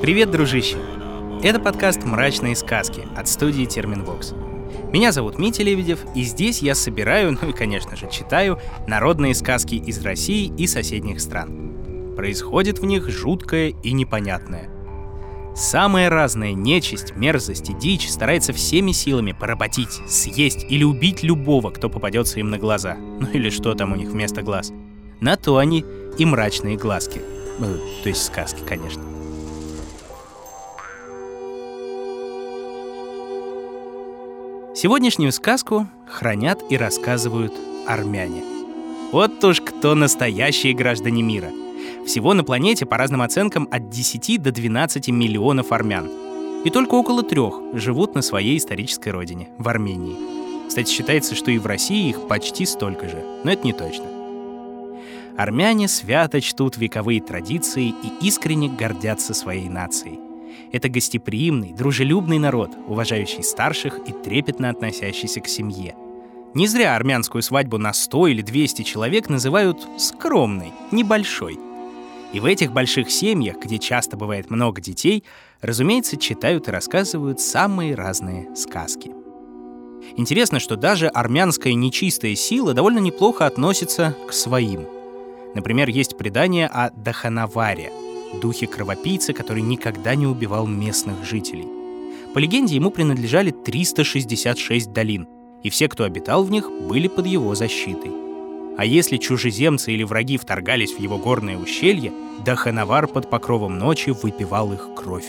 Привет, дружище! Это подкаст «Мрачные сказки» от студии Терминвокс. Меня зовут Митя Лебедев, и здесь я собираю, ну и, конечно же, читаю народные сказки из России и соседних стран. Происходит в них жуткое и непонятное. Самая разная нечисть, мерзость и дичь старается всеми силами поработить, съесть или убить любого, кто попадется им на глаза. Ну или что там у них вместо глаз. На то они и мрачные глазки. Ну, то есть сказки, конечно. Сегодняшнюю сказку хранят и рассказывают армяне. Вот уж кто настоящие граждане мира. Всего на планете, по разным оценкам, от 10 до 12 миллионов армян. И только около трех живут на своей исторической родине, в Армении. Кстати, считается, что и в России их почти столько же, но это не точно. Армяне свято чтут вековые традиции и искренне гордятся своей нацией. Это гостеприимный, дружелюбный народ, уважающий старших и трепетно относящийся к семье. Не зря армянскую свадьбу на 100 или 200 человек называют скромной, небольшой. И в этих больших семьях, где часто бывает много детей, разумеется, читают и рассказывают самые разные сказки. Интересно, что даже армянская нечистая сила довольно неплохо относится к своим. Например, есть предание о Даханаваре — духе кровопийцы, который никогда не убивал местных жителей. По легенде, ему принадлежали 366 долин, и все, кто обитал в них, были под его защитой. А если чужеземцы или враги вторгались в его горное ущелье, Даханавар под покровом ночи выпивал их кровь.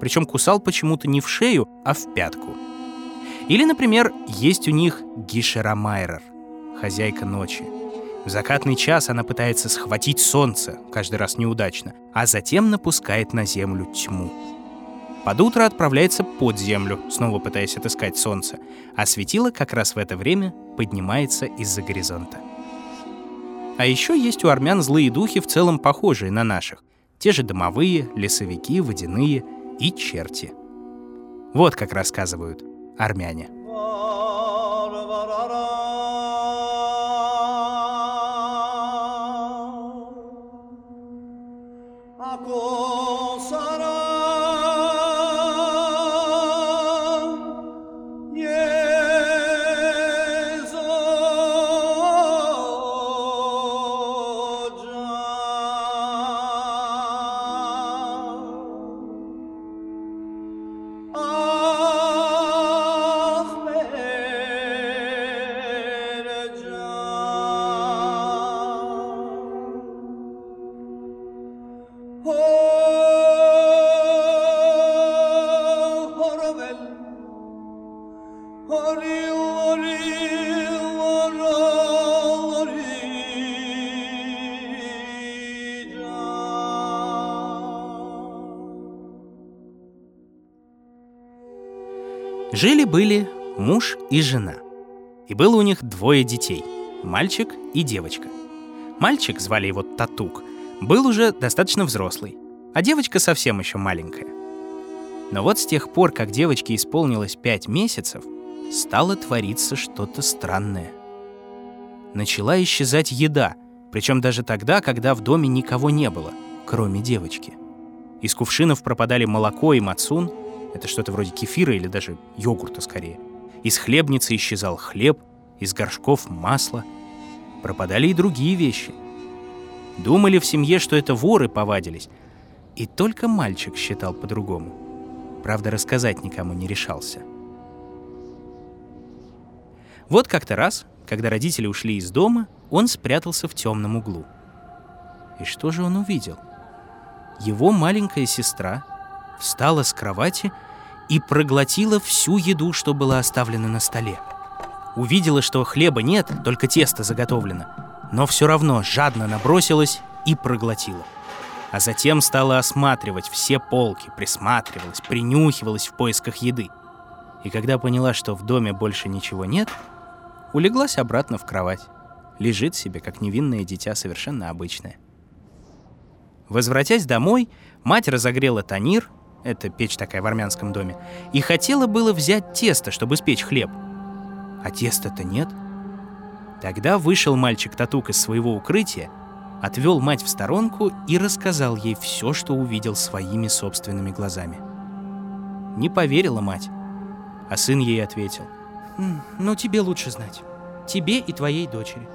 Причем кусал почему-то не в шею, а в пятку. Или, например, есть у них Гишерамайрер, хозяйка ночи — в закатный час она пытается схватить солнце, каждый раз неудачно, а затем напускает на землю тьму. Под утро отправляется под землю, снова пытаясь отыскать солнце, а светило как раз в это время поднимается из-за горизонта. А еще есть у армян злые духи в целом похожие на наших. Те же домовые, лесовики, водяные и черти. Вот как рассказывают армяне. 过。Жили-были муж и жена. И было у них двое детей — мальчик и девочка. Мальчик, звали его Татук, был уже достаточно взрослый, а девочка совсем еще маленькая. Но вот с тех пор, как девочке исполнилось пять месяцев, стало твориться что-то странное. Начала исчезать еда, причем даже тогда, когда в доме никого не было, кроме девочки. Из кувшинов пропадали молоко и мацун — это что-то вроде кефира или даже йогурта скорее. Из хлебницы исчезал хлеб, из горшков масло. Пропадали и другие вещи. Думали в семье, что это воры повадились. И только мальчик считал по-другому. Правда, рассказать никому не решался. Вот как-то раз, когда родители ушли из дома, он спрятался в темном углу. И что же он увидел? Его маленькая сестра встала с кровати и проглотила всю еду, что была оставлена на столе. Увидела, что хлеба нет, только тесто заготовлено, но все равно жадно набросилась и проглотила. А затем стала осматривать все полки, присматривалась, принюхивалась в поисках еды. И когда поняла, что в доме больше ничего нет, улеглась обратно в кровать. Лежит себе, как невинное дитя, совершенно обычное. Возвратясь домой, мать разогрела танир, это печь такая в армянском доме, и хотела было взять тесто, чтобы спечь хлеб. А теста-то нет. Тогда вышел мальчик Татук из своего укрытия, отвел мать в сторонку и рассказал ей все, что увидел своими собственными глазами. Не поверила мать, а сын ей ответил. «Ну, тебе лучше знать. Тебе и твоей дочери.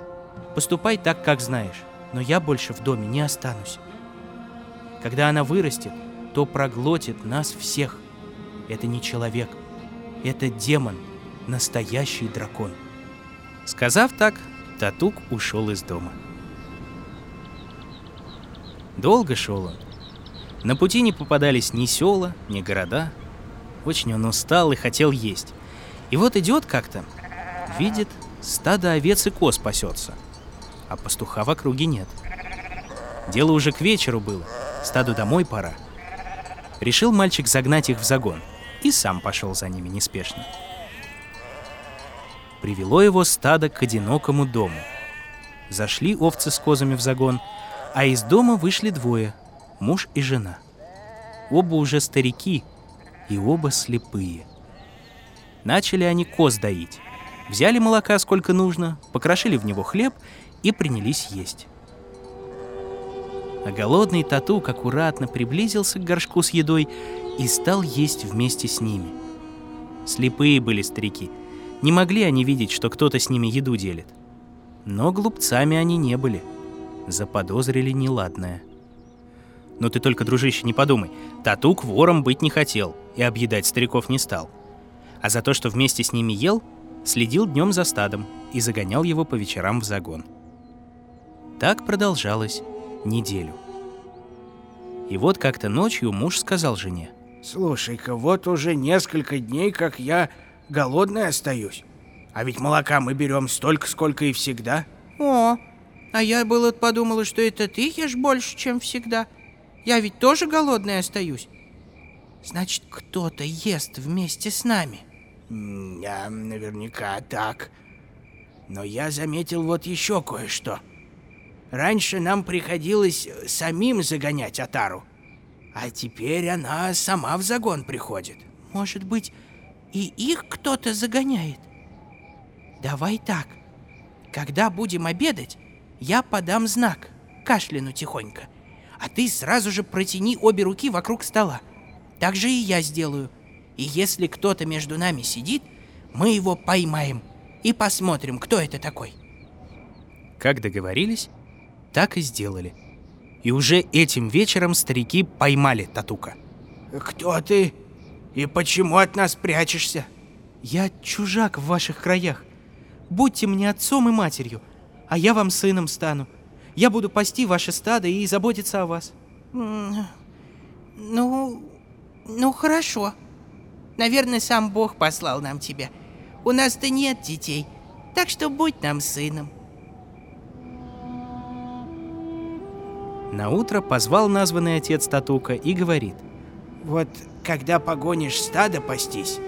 Поступай так, как знаешь, но я больше в доме не останусь. Когда она вырастет, то проглотит нас всех. Это не человек, это демон, настоящий дракон». Сказав так, Татук ушел из дома. Долго шел он. На пути не попадались ни села, ни города. Очень он устал и хотел есть. И вот идет как-то, видит, стадо овец и коз пасется, а пастуха в округе нет. Дело уже к вечеру было, стаду домой пора. Решил мальчик загнать их в загон и сам пошел за ними неспешно. Привело его стадо к одинокому дому. Зашли овцы с козами в загон — а из дома вышли двое, муж и жена. Оба уже старики и оба слепые. Начали они коз доить. Взяли молока сколько нужно, покрошили в него хлеб и принялись есть. А голодный татук аккуратно приблизился к горшку с едой и стал есть вместе с ними. Слепые были старики. Не могли они видеть, что кто-то с ними еду делит. Но глупцами они не были — заподозрили неладное. Но ты только, дружище, не подумай. Татук вором быть не хотел и объедать стариков не стал. А за то, что вместе с ними ел, следил днем за стадом и загонял его по вечерам в загон. Так продолжалось неделю. И вот как-то ночью муж сказал жене. «Слушай-ка, вот уже несколько дней, как я голодный остаюсь. А ведь молока мы берем столько, сколько и всегда». «О, а я было подумала, что это ты ешь больше, чем всегда. Я ведь тоже голодный остаюсь. Значит, кто-то ест вместе с нами. Да, наверняка так. Но я заметил вот еще кое-что. Раньше нам приходилось самим загонять Атару. А теперь она сама в загон приходит. Может быть, и их кто-то загоняет? Давай так. Когда будем обедать, я подам знак, кашляну тихонько. А ты сразу же протяни обе руки вокруг стола. Так же и я сделаю. И если кто-то между нами сидит, мы его поймаем и посмотрим, кто это такой. Как договорились, так и сделали. И уже этим вечером старики поймали Татука. Кто ты? И почему от нас прячешься? Я чужак в ваших краях. Будьте мне отцом и матерью а я вам сыном стану. Я буду пасти ваше стадо и заботиться о вас. Ну, ну хорошо. Наверное, сам Бог послал нам тебя. У нас-то нет детей, так что будь нам сыном. На утро позвал названный отец Татука и говорит. Вот когда погонишь стадо пастись,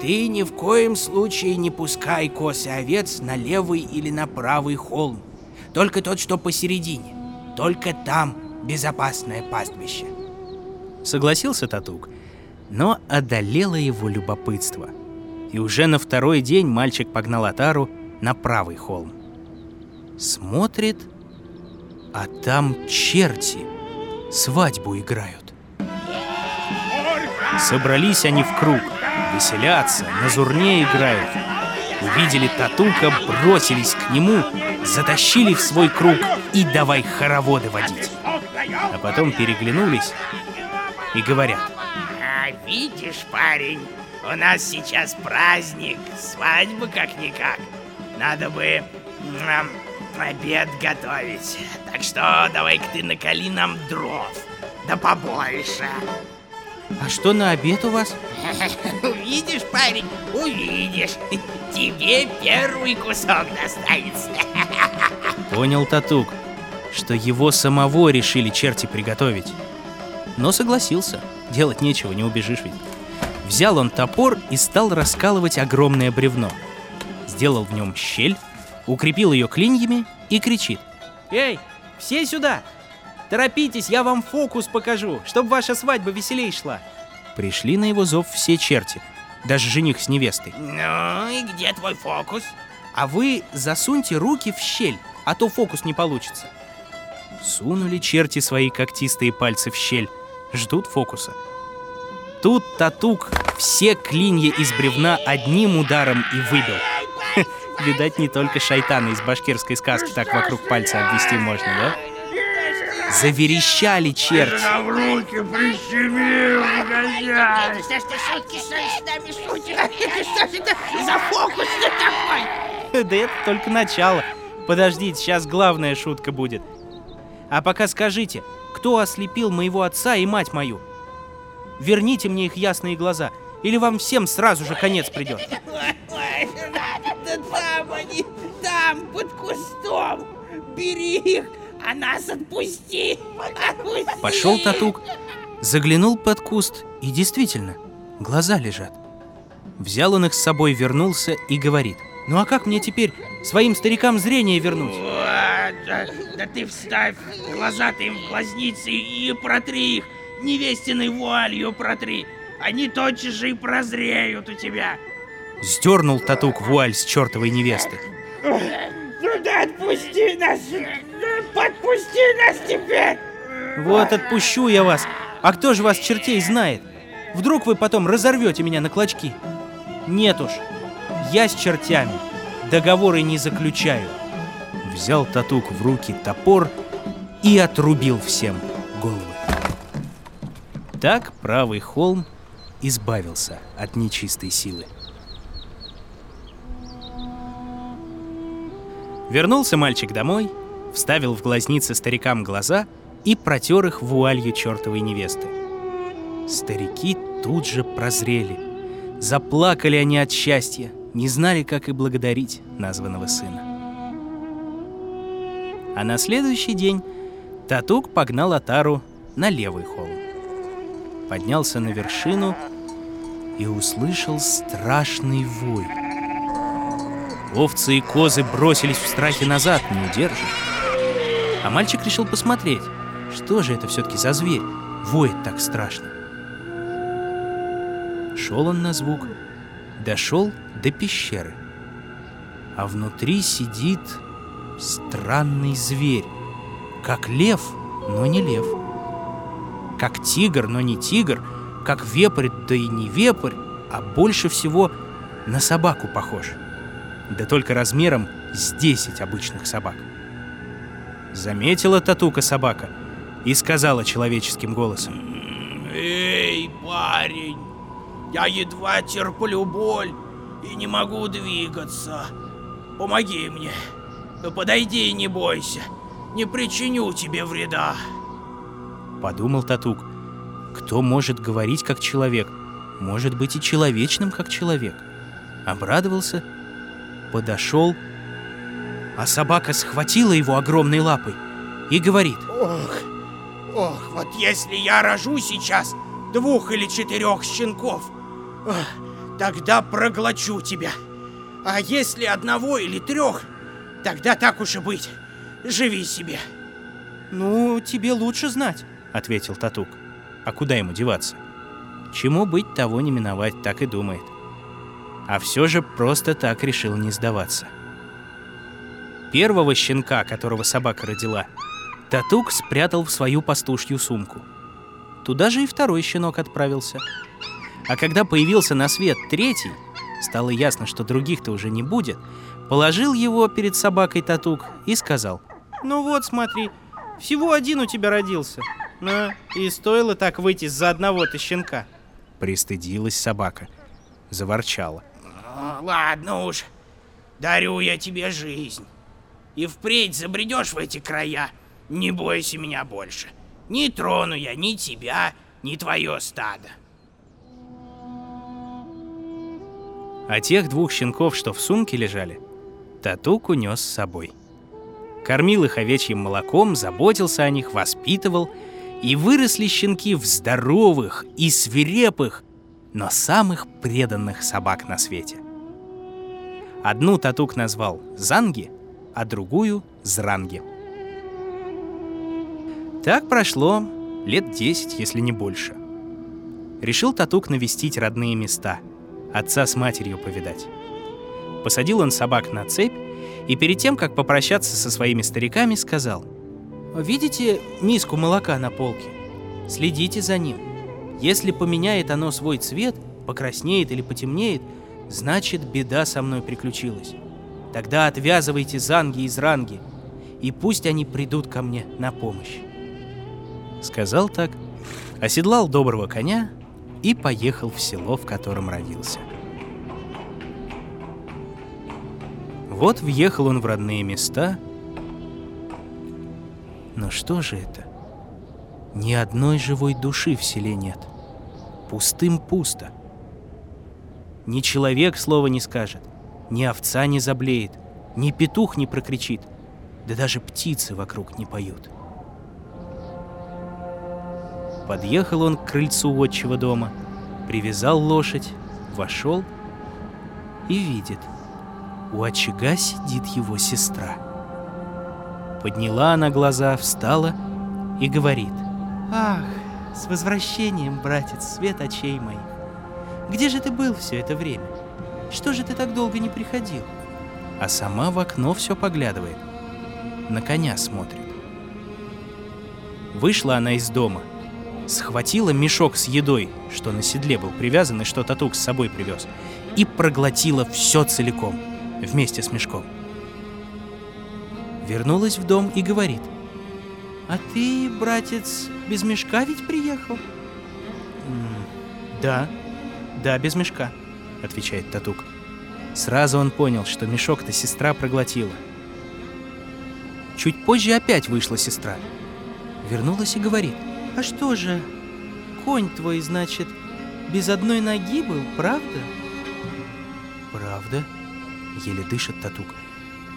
ты ни в коем случае не пускай косы овец на левый или на правый холм. Только тот, что посередине. Только там безопасное пастбище. Согласился Татук, но одолело его любопытство. И уже на второй день мальчик погнал Атару на правый холм. Смотрит, а там черти свадьбу играют. Собрались они в круг — веселятся, на зурне играют. Увидели Татука, бросились к нему, затащили в свой круг и давай хороводы водить. А потом переглянулись и говорят. А, видишь, парень, у нас сейчас праздник, свадьба как-никак. Надо бы обед готовить. Так что давай-ка ты накали нам дров. Да побольше. А что на обед у вас? Увидишь, парень, увидишь. Тебе первый кусок достанется. Понял Татук, что его самого решили черти приготовить. Но согласился. Делать нечего, не убежишь ведь. Взял он топор и стал раскалывать огромное бревно. Сделал в нем щель, укрепил ее клиньями и кричит. «Эй, все сюда! Торопитесь, я вам фокус покажу, чтобы ваша свадьба веселей шла!» Пришли на его зов все черти, даже жених с невестой. Ну и где твой фокус? А вы засуньте руки в щель, а то фокус не получится. Сунули черти свои когтистые пальцы в щель, ждут фокуса. Тут Татук все клинья из бревна одним ударом и выбил. Видать, не только шайтана из башкирской сказки так вокруг пальца обвести можно, да? Заверещали черти. в руки прищемил, негодяй! Что ж ты шутки, что ли, с нами шутишь? Что же это за фокус такой? Да это только начало. Подождите, сейчас главная шутка будет. А пока скажите, кто ослепил моего отца и мать мою? Верните мне их ясные глаза, или вам всем сразу же конец придет. Там они, там, под кустом. Бери их, а нас отпусти. Отпусти. Пошел Татук, заглянул под куст, и действительно, глаза лежат. Взял он их с собой, вернулся и говорит. Ну а как мне теперь своим старикам зрение вернуть? Вот, да, да ты вставь глаза ты им в глазницы и протри их, невестиной вуалью протри. Они тотчас же и прозреют у тебя. Сдернул Татук вуаль с чертовой невесты. Отпусти нас, подпусти нас теперь. Вот отпущу я вас. А кто же вас чертей знает? Вдруг вы потом разорвете меня на клочки? Нет уж, я с чертями договоры не заключаю. Взял Татук в руки топор и отрубил всем головы. Так правый холм избавился от нечистой силы. Вернулся мальчик домой, вставил в глазницы старикам глаза и протер их вуалью чертовой невесты. Старики тут же прозрели. Заплакали они от счастья, не знали, как и благодарить названного сына. А на следующий день Татук погнал Атару на левый холм. Поднялся на вершину и услышал страшный вой. Овцы и козы бросились в страхе назад, не удержав. А мальчик решил посмотреть, что же это все-таки за зверь, воет так страшно. Шел он на звук, дошел до пещеры. А внутри сидит странный зверь, как лев, но не лев. Как тигр, но не тигр, как вепрь, да и не вепрь, а больше всего на собаку похож. Да только размером с 10 обычных собак. Заметила Татука собака и сказала человеческим голосом. Эй, парень, я едва терплю боль и не могу двигаться. Помоги мне. Подойди и не бойся. Не причиню тебе вреда. Подумал Татук. Кто может говорить как человек, может быть и человечным как человек. Обрадовался, подошел, а собака схватила его огромной лапой и говорит. Ох, ох, вот если я рожу сейчас двух или четырех щенков, тогда проглочу тебя. А если одного или трех, тогда так уж и быть, живи себе. «Ну, тебе лучше знать», — ответил Татук. «А куда ему деваться? Чему быть, того не миновать, так и думает. А все же просто так решил не сдаваться. Первого щенка, которого собака родила, Татук спрятал в свою пастушью сумку. Туда же и второй щенок отправился. А когда появился на свет третий, стало ясно, что других-то уже не будет, положил его перед собакой Татук и сказал. «Ну вот, смотри, всего один у тебя родился. Ну, и стоило так выйти за одного-то щенка». Пристыдилась собака. Заворчала. Ладно уж, дарю я тебе жизнь. И впредь забредешь в эти края, не бойся меня больше. Не трону я ни тебя, ни твое стадо. А тех двух щенков, что в сумке лежали, Татук унес с собой. Кормил их овечьим молоком, заботился о них, воспитывал, и выросли щенки в здоровых и свирепых, но самых преданных собак на свете. Одну Татук назвал Занги, а другую — Зранги. Так прошло лет десять, если не больше. Решил Татук навестить родные места, отца с матерью повидать. Посадил он собак на цепь и перед тем, как попрощаться со своими стариками, сказал Видите миску молока на полке? Следите за ним. Если поменяет оно свой цвет, покраснеет или потемнеет, значит беда со мной приключилась. Тогда отвязывайте занги из ранги, и пусть они придут ко мне на помощь. Сказал так, оседлал доброго коня и поехал в село, в котором родился. Вот въехал он в родные места. Но что же это? Ни одной живой души в селе нет. Пустым пусто. Ни человек слова не скажет, ни овца не заблеет, ни петух не прокричит, да даже птицы вокруг не поют. Подъехал он к крыльцу отчего дома, привязал лошадь, вошел и видит, у очага сидит его сестра. Подняла она глаза, встала и говорит. Ах, с возвращением, братец, свет очей моих. Где же ты был все это время? Что же ты так долго не приходил? А сама в окно все поглядывает. На коня смотрит. Вышла она из дома — схватила мешок с едой, что на седле был привязан и что Татук с собой привез, и проглотила все целиком, вместе с мешком. Вернулась в дом и говорит. «А ты, братец, без мешка ведь приехал?» «Да, да, без мешка», — отвечает Татук. Сразу он понял, что мешок-то сестра проглотила. Чуть позже опять вышла сестра. Вернулась и говорит — а что же, конь твой, значит, без одной ноги был, правда? Правда? Еле дышит Татук.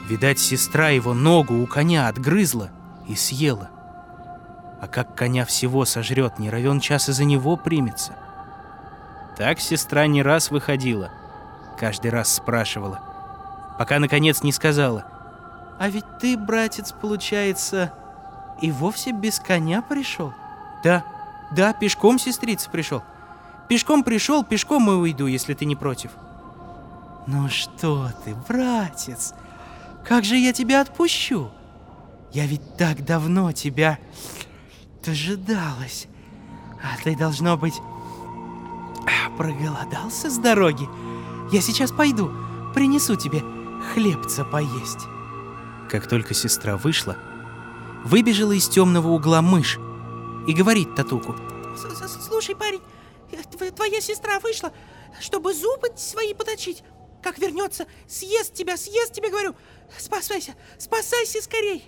Видать, сестра его ногу у коня отгрызла и съела. А как коня всего сожрет, не равен час из-за него примется. Так сестра не раз выходила, каждый раз спрашивала, пока наконец не сказала. А ведь ты, братец, получается, и вовсе без коня пришел? Да, да, пешком сестрица пришел. Пешком пришел, пешком и уйду, если ты не против. Ну что ты, братец, как же я тебя отпущу? Я ведь так давно тебя дожидалась. А ты, должно быть, проголодался с дороги. Я сейчас пойду, принесу тебе хлебца поесть. Как только сестра вышла, выбежала из темного угла мышь и говорит Татуку. Слушай, парень, э, твоя сестра вышла, чтобы зубы свои поточить. Как вернется, съест тебя, съест тебя, говорю. Спасайся, спасайся скорей.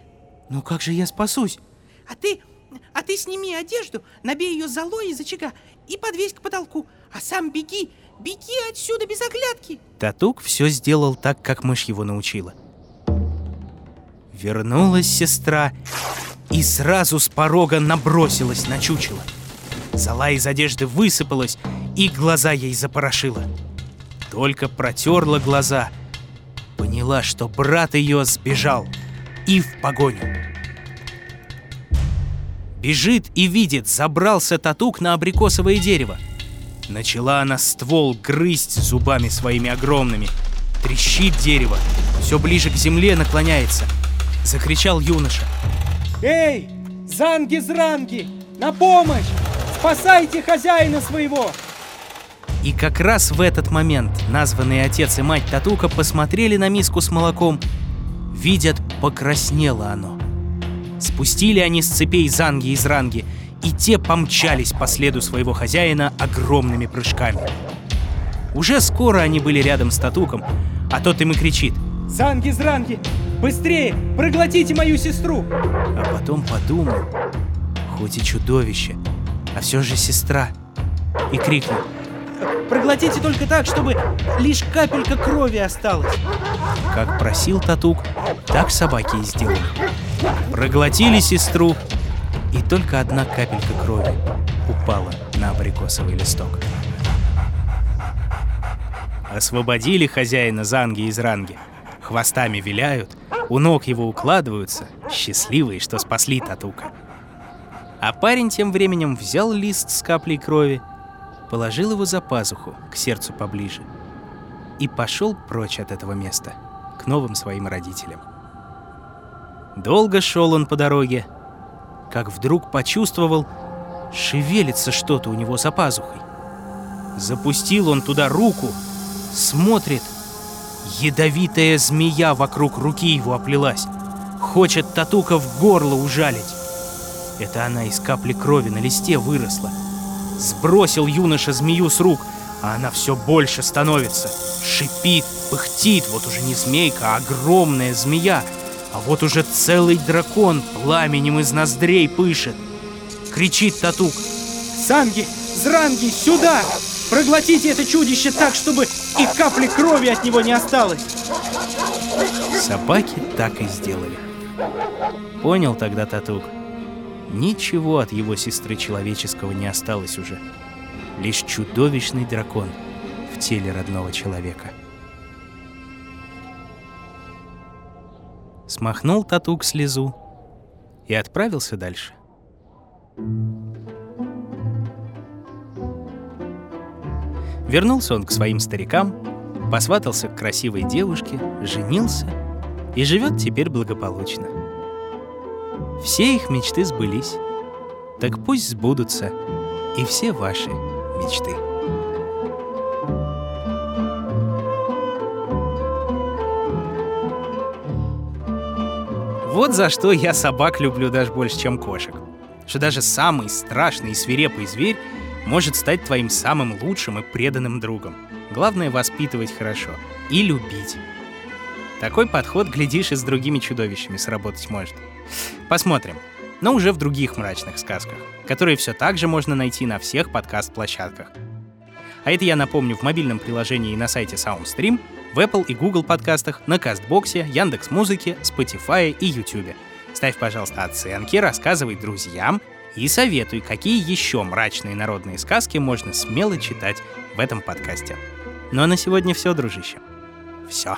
Ну как же я спасусь? А ты, а ты сними одежду, набей ее золой из очага и подвесь к потолку. А сам беги, беги отсюда без оглядки. Татук все сделал так, как мышь его научила. Вернулась сестра и сразу с порога набросилась на чучело. Зола из одежды высыпалась, и глаза ей запорошила. Только протерла глаза, поняла, что брат ее сбежал и в погоню. Бежит и видит, забрался татук на абрикосовое дерево. Начала она ствол грызть зубами своими огромными. Трещит дерево, все ближе к земле наклоняется. Закричал юноша — Эй, занги-зранги, на помощь! Спасайте хозяина своего! И как раз в этот момент названные отец и мать Татука посмотрели на миску с молоком. Видят, покраснело оно. Спустили они с цепей занги из ранги, и те помчались по следу своего хозяина огромными прыжками. Уже скоро они были рядом с Татуком, а тот им и кричит. «Занги-зранги, Быстрее! Проглотите мою сестру!» А потом подумал, хоть и чудовище, а все же сестра, и крикнул. Проглотите только так, чтобы лишь капелька крови осталась. Как просил Татук, так собаки и сделали. Проглотили сестру, и только одна капелька крови упала на абрикосовый листок. Освободили хозяина Занги из Ранги. Хвостами виляют, у ног его укладываются, счастливые, что спасли Татука. А парень тем временем взял лист с каплей крови, положил его за пазуху, к сердцу поближе, и пошел прочь от этого места, к новым своим родителям. Долго шел он по дороге, как вдруг почувствовал, шевелится что-то у него за пазухой. Запустил он туда руку, смотрит, ядовитая змея вокруг руки его оплелась. Хочет Татука в горло ужалить. Это она из капли крови на листе выросла. Сбросил юноша змею с рук, а она все больше становится. Шипит, пыхтит, вот уже не змейка, а огромная змея. А вот уже целый дракон пламенем из ноздрей пышет. Кричит Татук. Санги, Зранги, сюда! Проглотите это чудище так, чтобы и капли крови от него не осталось. Собаки так и сделали. Понял тогда Татук. Ничего от его сестры человеческого не осталось уже. Лишь чудовищный дракон в теле родного человека. Смахнул Татук слезу и отправился дальше. Вернулся он к своим старикам, посватался к красивой девушке, женился и живет теперь благополучно. Все их мечты сбылись, так пусть сбудутся и все ваши мечты. Вот за что я собак люблю даже больше, чем кошек. Что даже самый страшный и свирепый зверь может стать твоим самым лучшим и преданным другом. Главное воспитывать хорошо и любить. Такой подход, глядишь, и с другими чудовищами сработать может. Посмотрим. Но уже в других мрачных сказках, которые все так же можно найти на всех подкаст-площадках. А это я напомню в мобильном приложении и на сайте SoundStream, в Apple и Google подкастах, на Кастбоксе, Яндекс Музыке, Spotify и YouTube. Ставь, пожалуйста, оценки, рассказывай друзьям и советуй, какие еще мрачные народные сказки можно смело читать в этом подкасте. Ну а на сегодня все, дружище. Все.